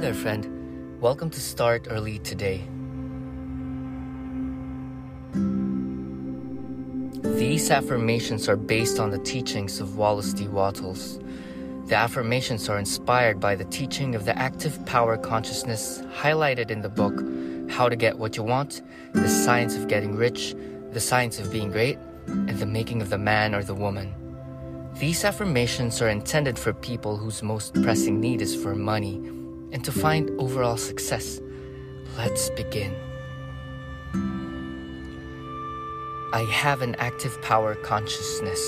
there, friend. Welcome to Start Early Today. These affirmations are based on the teachings of Wallace D. Wattles. The affirmations are inspired by the teaching of the active power consciousness highlighted in the book How to Get What You Want, The Science of Getting Rich, The Science of Being Great, and The Making of the Man or the Woman. These affirmations are intended for people whose most pressing need is for money and to find overall success. Let's begin. I have an active power consciousness.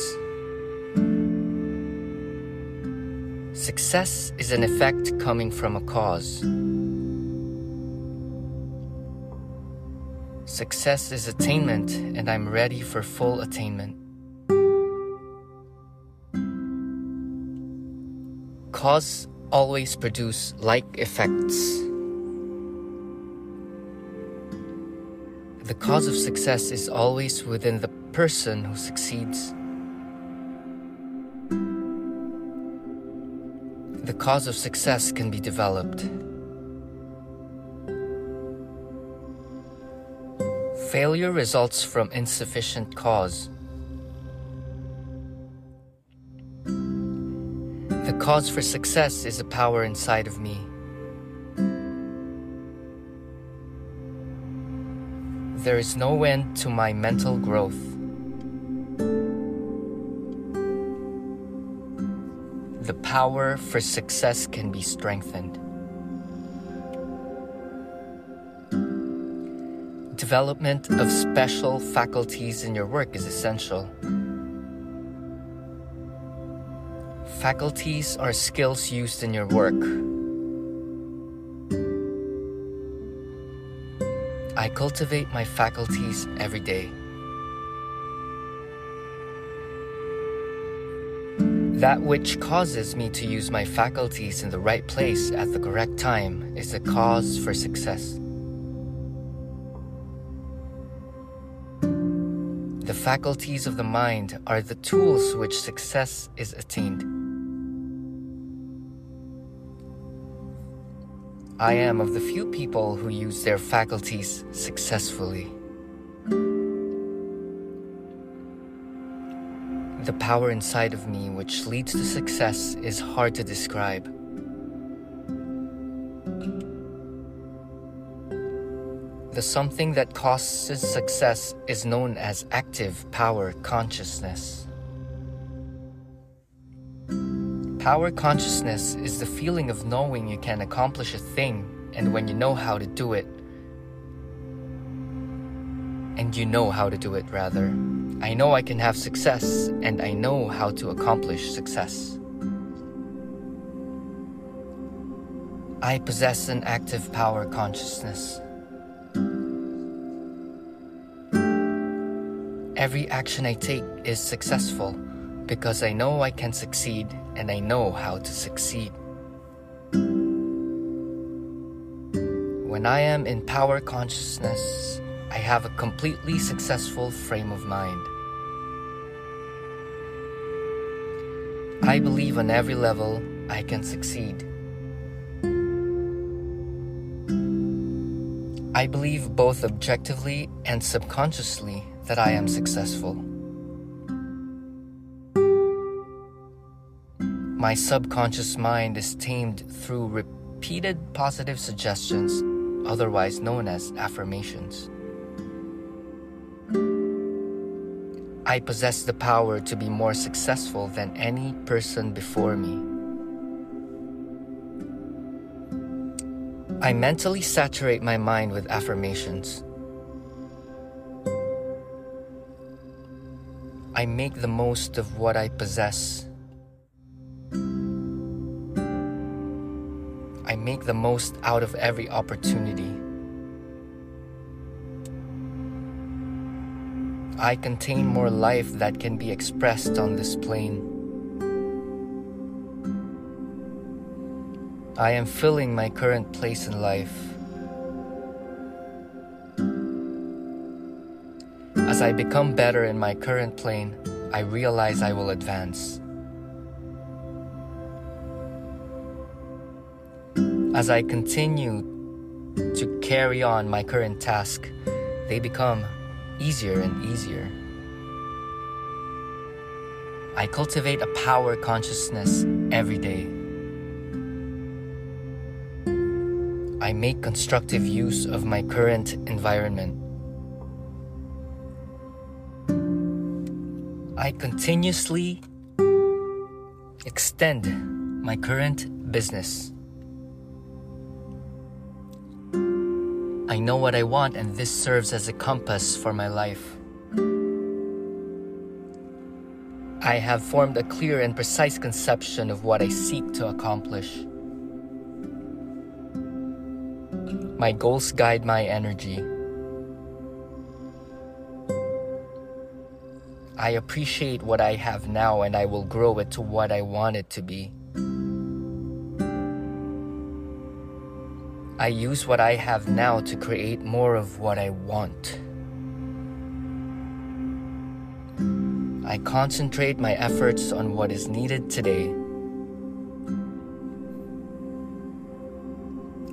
Success is an effect coming from a cause. Success is attainment, and I'm ready for full attainment. Cause always produce like effects. The cause of success is always within the person who succeeds. The cause of success can be developed. Failure results from insufficient cause. Cause for success is a power inside of me. There is no end to my mental growth. The power for success can be strengthened. Development of special faculties in your work is essential. Faculties are skills used in your work. I cultivate my faculties every day. That which causes me to use my faculties in the right place at the correct time is the cause for success. The faculties of the mind are the tools which success is attained. I am of the few people who use their faculties successfully. The power inside of me which leads to success is hard to describe. The something that causes success is known as active power consciousness. Power consciousness is the feeling of knowing you can accomplish a thing and when you know how to do it. And you know how to do it, rather. I know I can have success and I know how to accomplish success. I possess an active power consciousness. Every action I take is successful because I know I can succeed and I know how to succeed. When I am in power consciousness, I have a completely successful frame of mind. I believe on every level I can succeed. I believe both objectively and subconsciously that I am successful. My subconscious mind is tamed through repeated positive suggestions, otherwise known as affirmations. I possess the power to be more successful than any person before me. I mentally saturate my mind with affirmations. I make the most of what I possess. Make the most out of every opportunity. I contain more life that can be expressed on this plane. I am filling my current place in life. As I become better in my current plane, I realize I will advance. As I continue to carry on my current task, they become easier and easier. I cultivate a power consciousness every day. I make constructive use of my current environment. I continuously extend my current business. I know what I want, and this serves as a compass for my life. I have formed a clear and precise conception of what I seek to accomplish. My goals guide my energy. I appreciate what I have now and I will grow it to what I want it to be. I use what I have now to create more of what I want. I concentrate my efforts on what is needed today.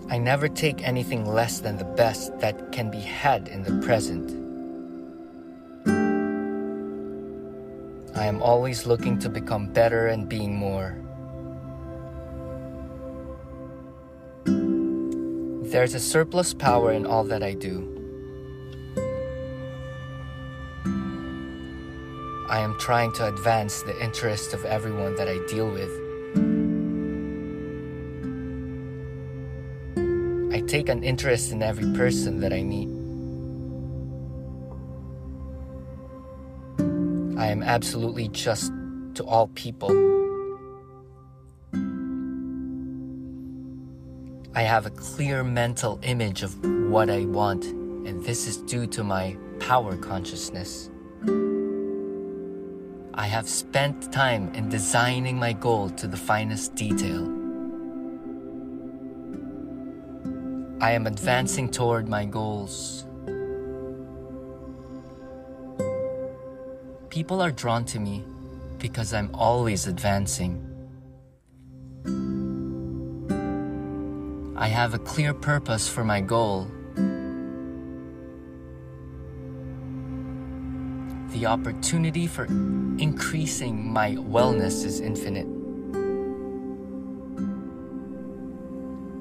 I never take anything less than the best that can be had in the present. I am always looking to become better and being more. There's a surplus power in all that I do. I am trying to advance the interests of everyone that I deal with. I take an interest in every person that I meet. I am absolutely just to all people. I have a clear mental image of what I want, and this is due to my power consciousness. I have spent time in designing my goal to the finest detail. I am advancing toward my goals. People are drawn to me because I'm always advancing. I have a clear purpose for my goal the opportunity for increasing my wellness is infinite.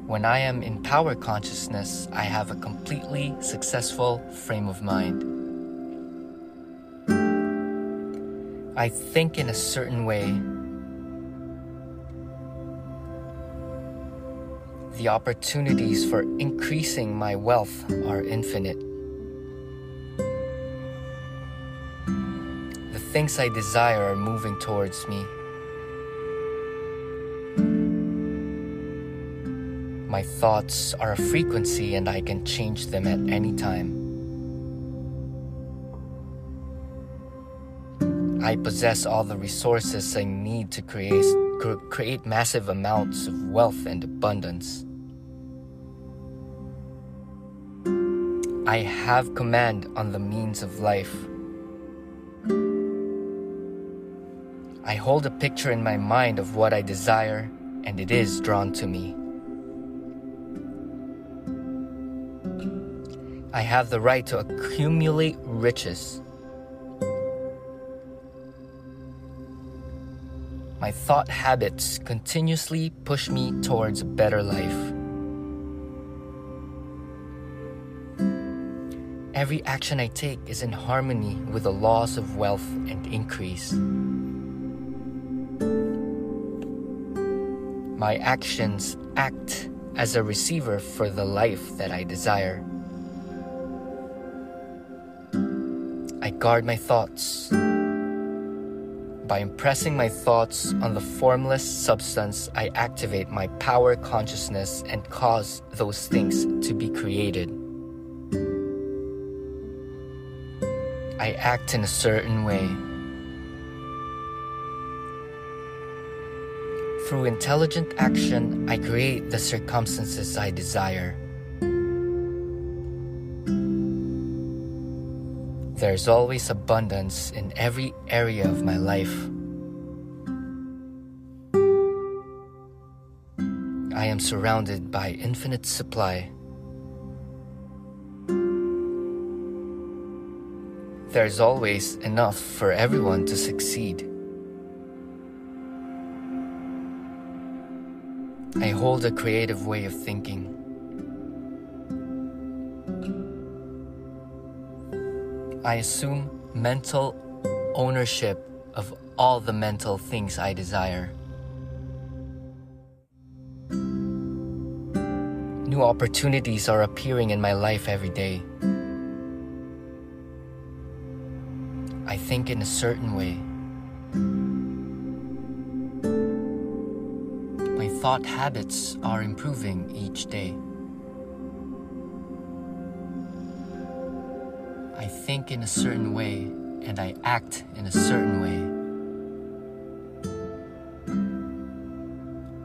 When I am in power consciousness, I have a completely successful frame of mind. I think in a certain way. The opportunities for increasing my wealth are infinite. The things I desire are moving towards me. My thoughts are a frequency and I can change them at any time. I possess all the resources I need to create, create massive amounts of wealth and abundance. I have command on the means of life. I hold a picture in my mind of what I desire, and it is drawn to me. I have the right to accumulate riches. My thought habits continuously push me towards a better life. Every action I take is in harmony with the laws of wealth and increase. My actions act as a receiver for the life that I desire. I guard my thoughts. By impressing my thoughts on the formless substance, I activate my power consciousness and cause those things to be created. I act in a certain way. Through intelligent action, I create the circumstances I desire. There's always abundance in every area of my life. I am surrounded by infinite supply. There's always enough for everyone to succeed. I hold a creative way of thinking. I assume mental ownership of all the mental things I desire. New opportunities are appearing in my life every day. Think in a certain way. My thought habits are improving each day. I think in a certain way and I act in a certain way.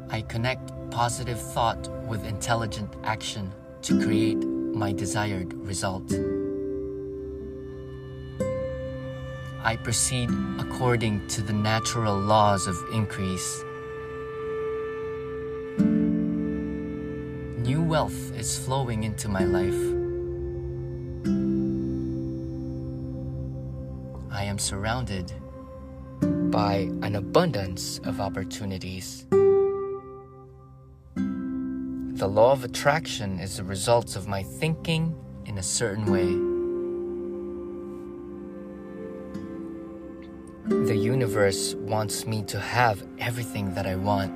I connect positive thought with intelligent action to create my desired result. I proceed according to the natural laws of increase. New wealth is flowing into my life. I am surrounded by an abundance of opportunities. The law of attraction is the result of my thinking in a certain way. The universe wants me to have everything that I want.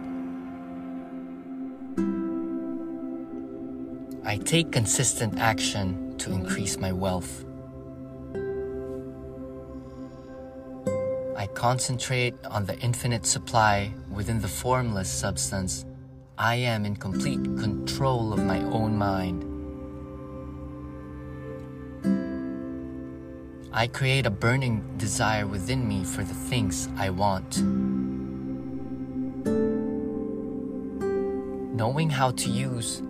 I take consistent action to increase my wealth. I concentrate on the infinite supply within the formless substance. I am in complete control of my own mind. I create a burning desire within me for the things I want. Knowing how to use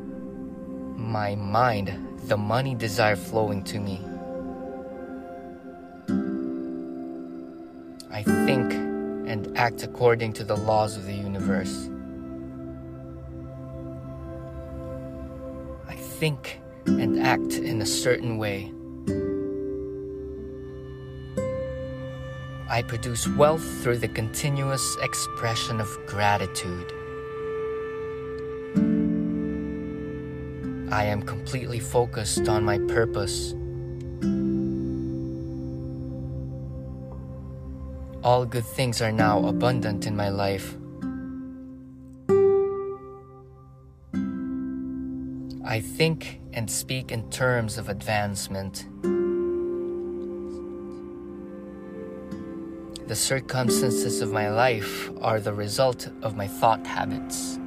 my mind, the money desire flowing to me. I think and act according to the laws of the universe. I think and act in a certain way. I produce wealth through the continuous expression of gratitude. I am completely focused on my purpose. All good things are now abundant in my life. I think and speak in terms of advancement. The circumstances of my life are the result of my thought habits.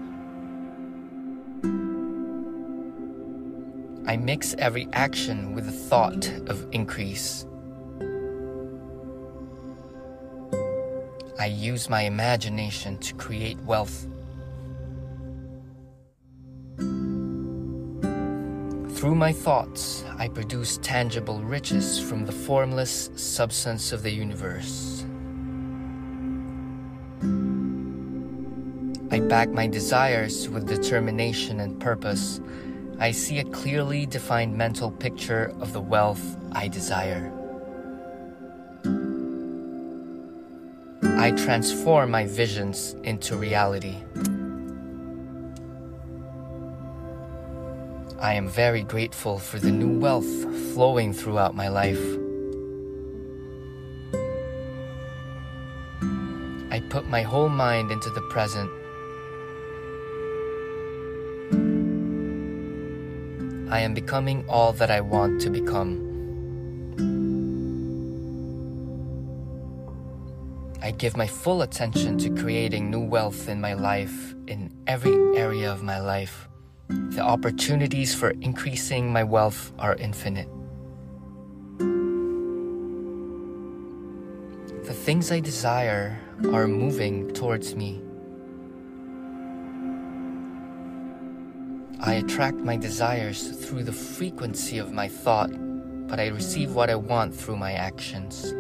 I mix every action with the thought of increase. I use my imagination to create wealth. Through my thoughts, I produce tangible riches from the formless substance of the universe. Back my desires with determination and purpose. I see a clearly defined mental picture of the wealth I desire. I transform my visions into reality. I am very grateful for the new wealth flowing throughout my life. I put my whole mind into the present. I am becoming all that I want to become. I give my full attention to creating new wealth in my life, in every area of my life. The opportunities for increasing my wealth are infinite. The things I desire are moving towards me. I attract my desires through the frequency of my thought, but I receive what I want through my actions.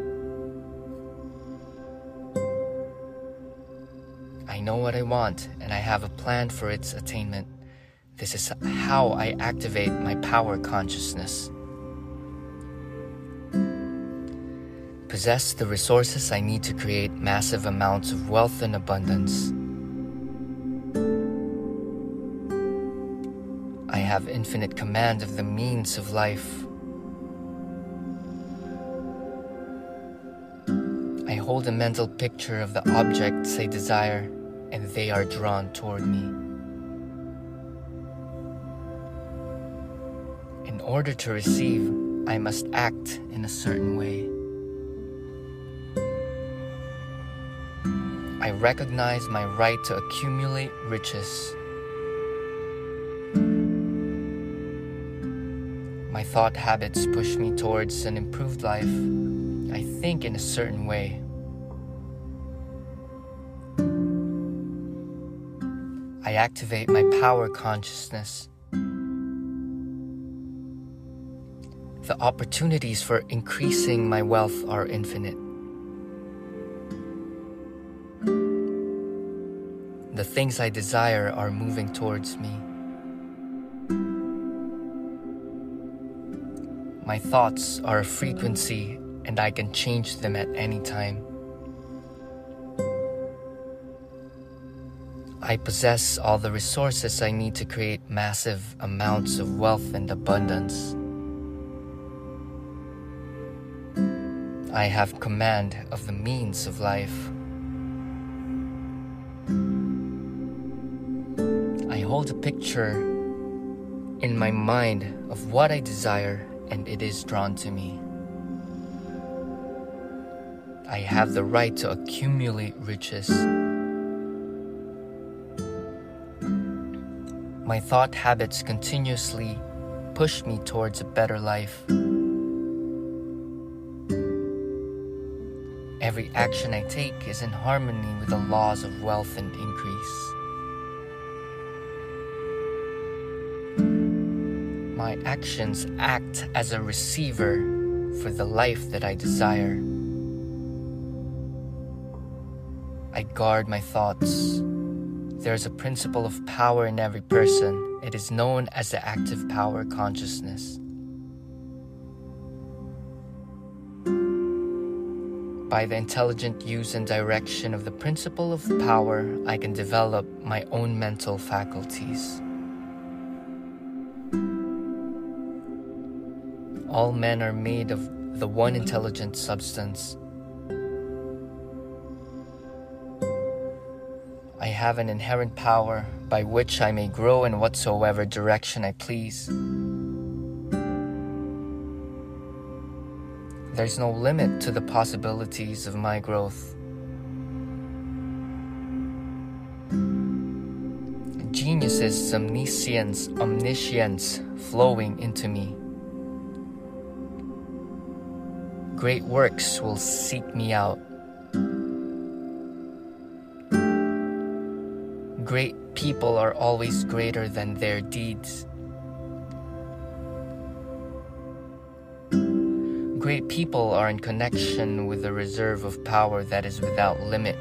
I know what I want and I have a plan for its attainment. This is how I activate my power consciousness. Possess the resources I need to create massive amounts of wealth and abundance. I have infinite command of the means of life. I hold a mental picture of the objects I desire, and they are drawn toward me. In order to receive, I must act in a certain way. I recognize my right to accumulate riches. My thought habits push me towards an improved life. I think in a certain way. I activate my power consciousness. the opportunities for increasing my wealth are infinite. The things I desire are moving towards me. My thoughts are a frequency and I can change them at any time. I possess all the resources I need to create massive amounts of wealth and abundance. I have command of the means of life. I hold a picture in my mind of what I desire, and it is drawn to me. I have the right to accumulate riches. My thought habits continuously push me towards a better life. Every action I take is in harmony with the laws of wealth and increase. My actions act as a receiver for the life that I desire. I guard my thoughts. There is a principle of power in every person. It is known as the active power consciousness. By the intelligent use and direction of the principle of power, I can develop my own mental faculties. All men are made of the one intelligent substance. I have an inherent power by which I may grow in whatsoever direction I please. There's no limit to the possibilities of my growth. Genius's omniscience, omniscience flowing into me. Great works will seek me out. Great people are always greater than their deeds. Great people are in connection with a reserve of power that is without limit.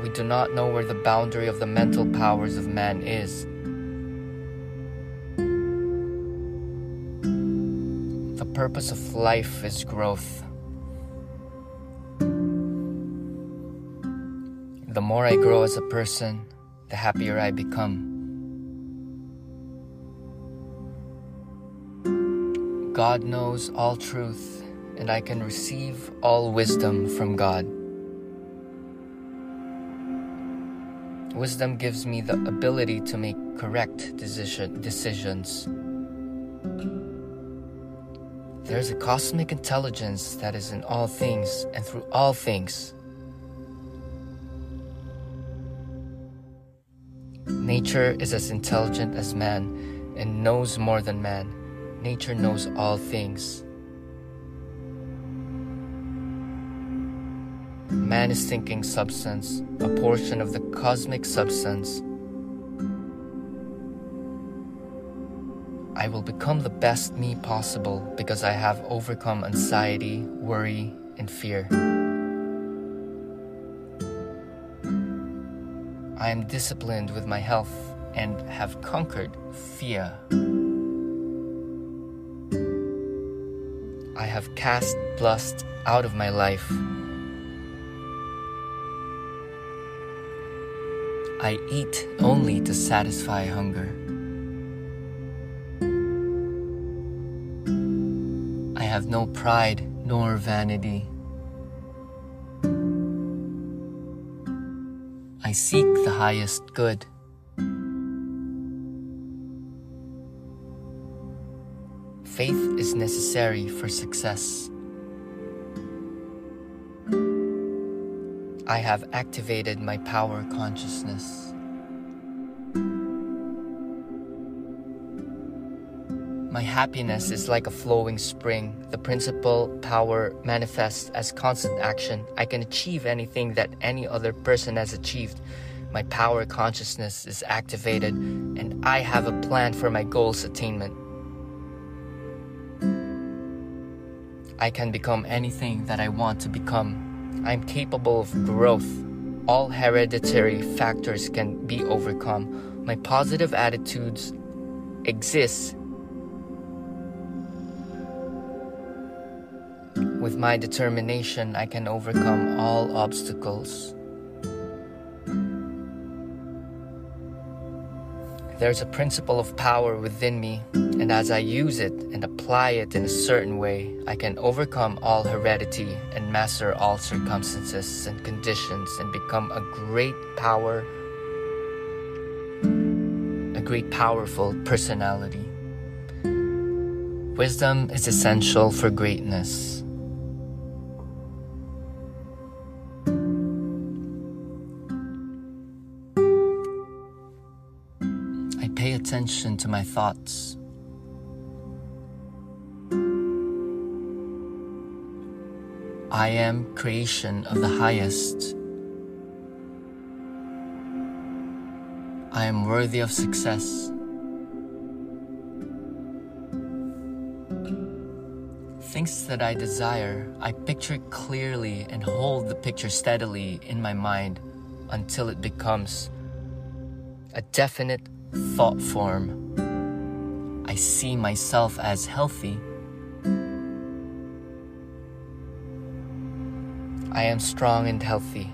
We do not know where the boundary of the mental powers of man is. Purpose of life is growth. The more I grow as a person, the happier I become. God knows all truth, and I can receive all wisdom from God. Wisdom gives me the ability to make correct decision, decisions. There's a cosmic intelligence that is in all things and through all things. Nature is as intelligent as man and knows more than man nature knows all things. Man is thinking substance, a portion of the cosmic substance. I will become the best me possible because I have overcome anxiety, worry, and fear. I am disciplined with my health and have conquered fear. I have cast lust out of my life. I eat only to satisfy hunger. Have no pride nor vanity. I seek the highest good. Faith is necessary for success. I have activated my power consciousness. My happiness is like a flowing spring. The principal power manifests as constant action. I can achieve anything that any other person has achieved. My power consciousness is activated, and I have a plan for my goals' attainment. I can become anything that I want to become. I am capable of growth. All hereditary factors can be overcome. My positive attitudes exist. With my determination, I can overcome all obstacles. There's a principle of power within me, and as I use it and apply it in a certain way, I can overcome all heredity and master all circumstances and conditions and become a great power, a great powerful personality. Wisdom is essential for greatness. Attention to my thoughts. I am creation of the highest. I am worthy of success. Things that I desire, I picture clearly and hold the picture steadily in my mind until it becomes a definite thought form, I see myself as healthy. I am strong and healthy.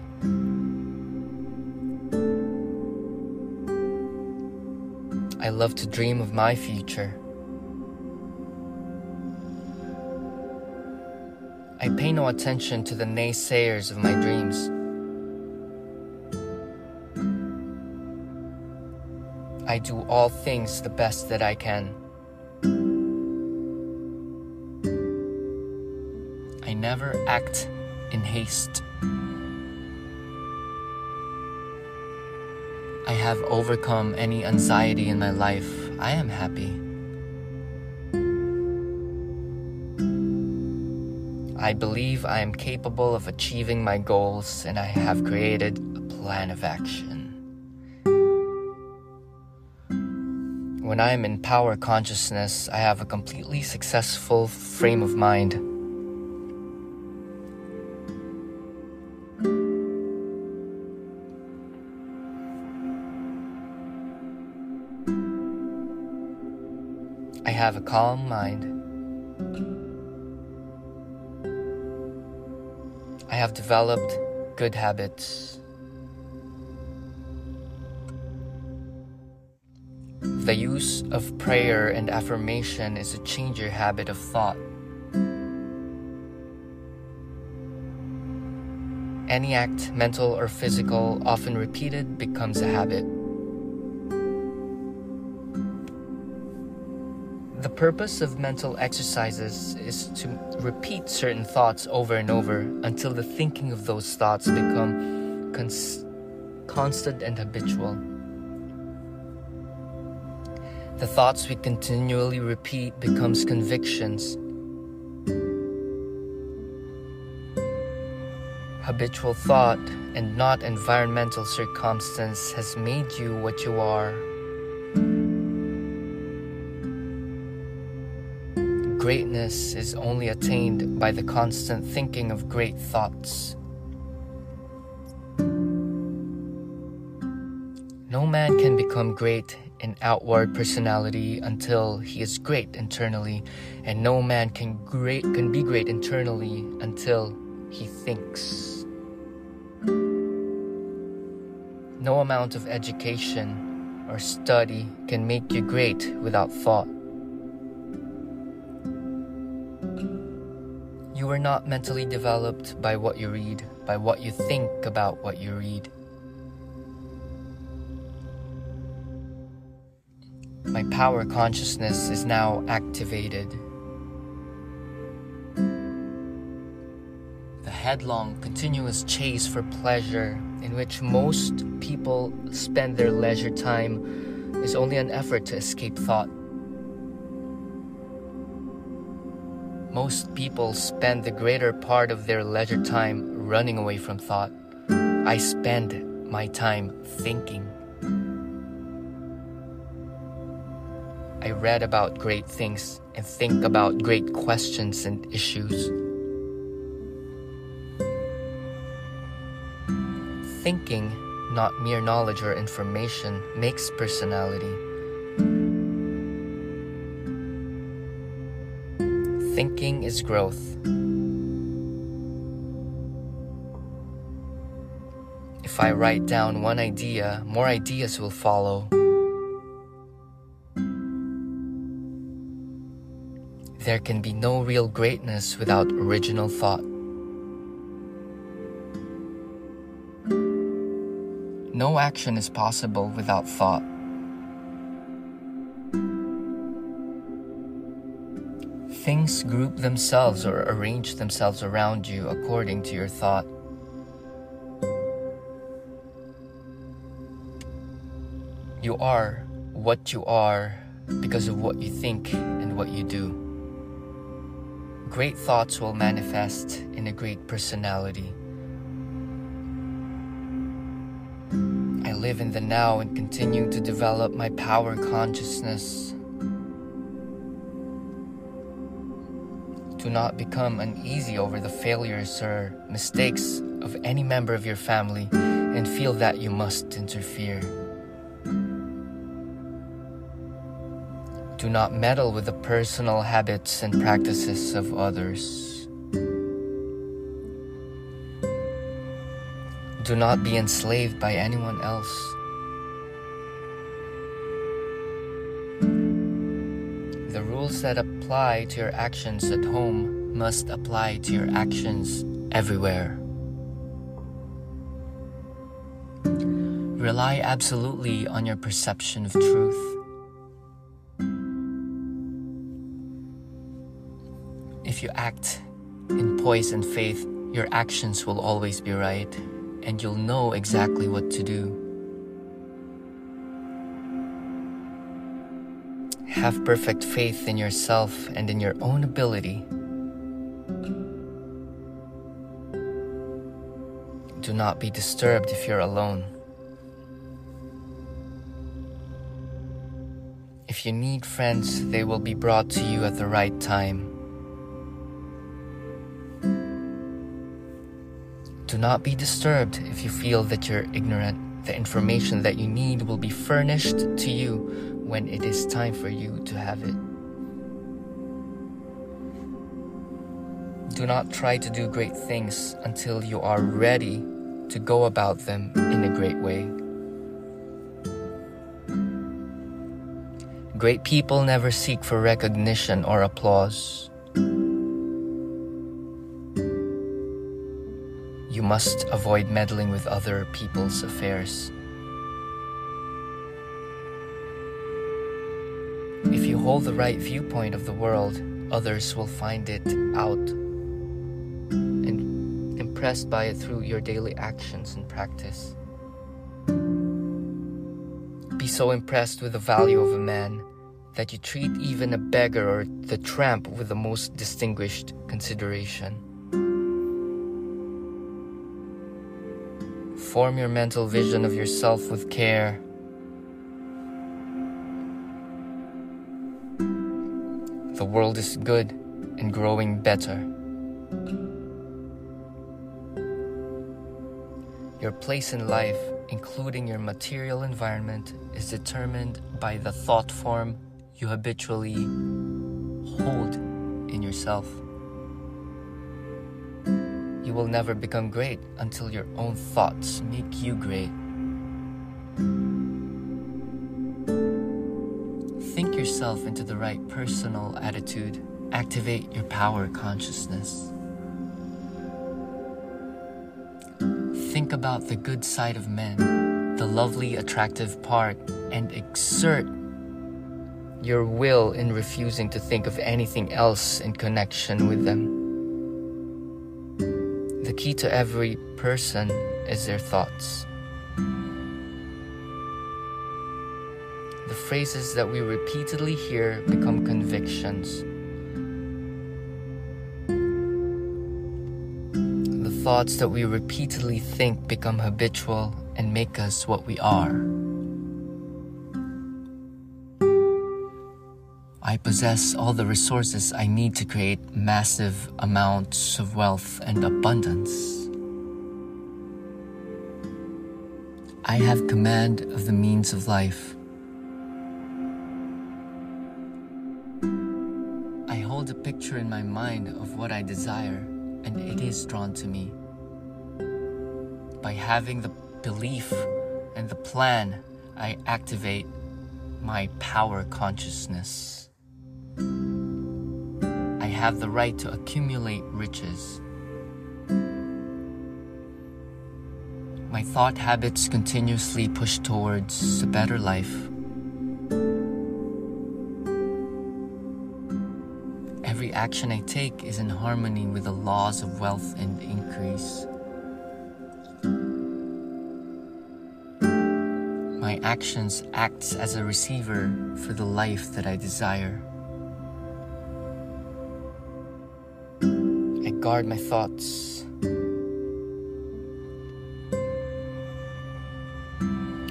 I love to dream of my future. I pay no attention to the naysayers of my dreams. I do all things the best that I can. I never act in haste. I have overcome any anxiety in my life. I am happy. I believe I am capable of achieving my goals and I have created a plan of action. When I am in power consciousness, I have a completely successful frame of mind. I have a calm mind. I have developed good habits. The use of prayer and affirmation is to change your habit of thought. Any act, mental or physical, often repeated, becomes a habit. The purpose of mental exercises is to repeat certain thoughts over and over until the thinking of those thoughts become cons- constant and habitual. The thoughts we continually repeat becomes convictions. Habitual thought and not environmental circumstance has made you what you are. Greatness is only attained by the constant thinking of great thoughts. Become great in outward personality until he is great internally, and no man can great can be great internally until he thinks. No amount of education or study can make you great without thought. You are not mentally developed by what you read, by what you think about what you read. My power consciousness is now activated. The headlong, continuous chase for pleasure, in which most people spend their leisure time, is only an effort to escape thought. Most people spend the greater part of their leisure time running away from thought. I spend my time thinking. I read about great things and think about great questions and issues. Thinking, not mere knowledge or information, makes personality. Thinking is growth. If I write down one idea, more ideas will follow. There can be no real greatness without original thought. No action is possible without thought. Things group themselves or arrange themselves around you according to your thought. You are what you are because of what you think and what you do. Great thoughts will manifest in a great personality. I live in the now and continue to develop my power consciousness. Do not become uneasy over the failures or mistakes of any member of your family and feel that you must interfere. Do not meddle with the personal habits and practices of others. Do not be enslaved by anyone else. The rules that apply to your actions at home must apply to your actions everywhere. Rely absolutely on your perception of truth. You act in poise and faith, your actions will always be right, and you'll know exactly what to do. Have perfect faith in yourself and in your own ability. Do not be disturbed if you're alone. If you need friends, they will be brought to you at the right time. Do not be disturbed if you feel that you're ignorant. The information that you need will be furnished to you when it is time for you to have it. Do not try to do great things until you are ready to go about them in a great way. Great people never seek for recognition or applause. Must avoid meddling with other people's affairs. If you hold the right viewpoint of the world, others will find it out and impressed by it through your daily actions and practice. Be so impressed with the value of a man that you treat even a beggar or the tramp with the most distinguished consideration. Form your mental vision of yourself with care. The world is good and growing better. Your place in life, including your material environment, is determined by the thought form you habitually hold in yourself. You will never become great until your own thoughts make you great. Think yourself into the right personal attitude. Activate your power consciousness. Think about the good side of men, the lovely, attractive part, and exert your will in refusing to think of anything else in connection with them. Key to every person is their thoughts. The phrases that we repeatedly hear become convictions. The thoughts that we repeatedly think become habitual and make us what we are. I possess all the resources I need to create massive amounts of wealth and abundance. I have command of the means of life. I hold a picture in my mind of what I desire, and it is drawn to me. By having the belief and the plan, I activate my power consciousness. I have the right to accumulate riches. My thought habits continuously push towards a better life. Every action I take is in harmony with the laws of wealth and increase. My actions act as a receiver for the life that I desire. Guard my thoughts.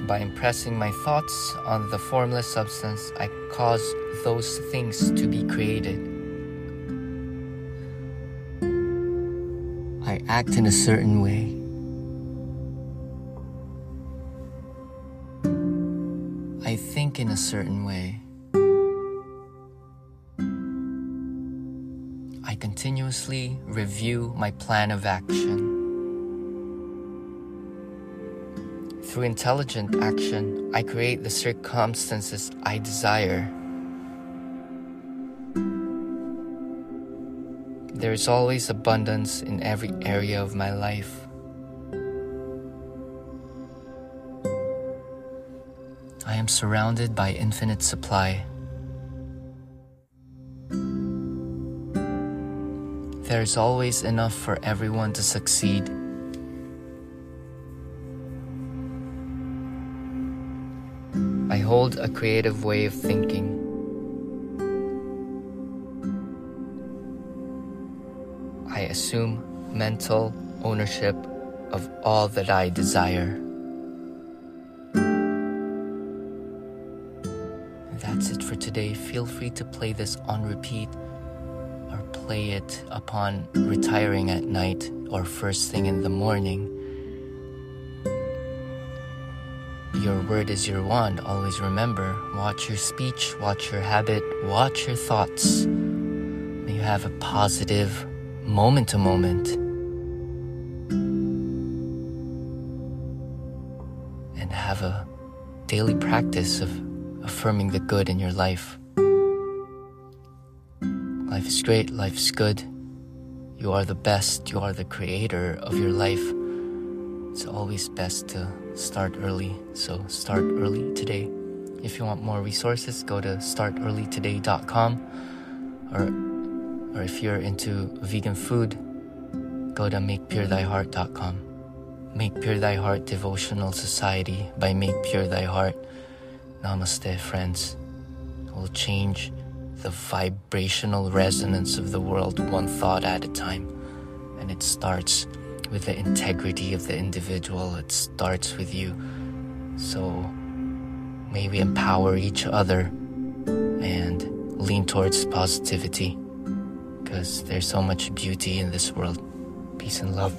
By impressing my thoughts on the formless substance, I cause those things to be created. I act in a certain way. I think in a certain way. Continuously review my plan of action. Through intelligent action, I create the circumstances I desire. There is always abundance in every area of my life. I am surrounded by infinite supply. There is always enough for everyone to succeed. I hold a creative way of thinking. I assume mental ownership of all that I desire. That's it for today. Feel free to play this on repeat play it upon retiring at night or first thing in the morning. Your word is your wand. Always remember watch your speech, watch your habit, watch your thoughts. May you have a positive, moment to moment. And have a daily practice of affirming the good in your life. Life is great, life is good. You are the best, you are the creator of your life. It's always best to start early, so start early today. If you want more resources, go to startearlytoday.com or or if you're into vegan food, go to makepurethyheart.com. Make Pure Thy Heart Devotional Society by Make Pure Thy Heart. Namaste, friends. It will change the vibrational resonance of the world one thought at a time. And it starts with the integrity of the individual, it starts with you. So may we empower each other and lean towards positivity because there's so much beauty in this world. Peace and love.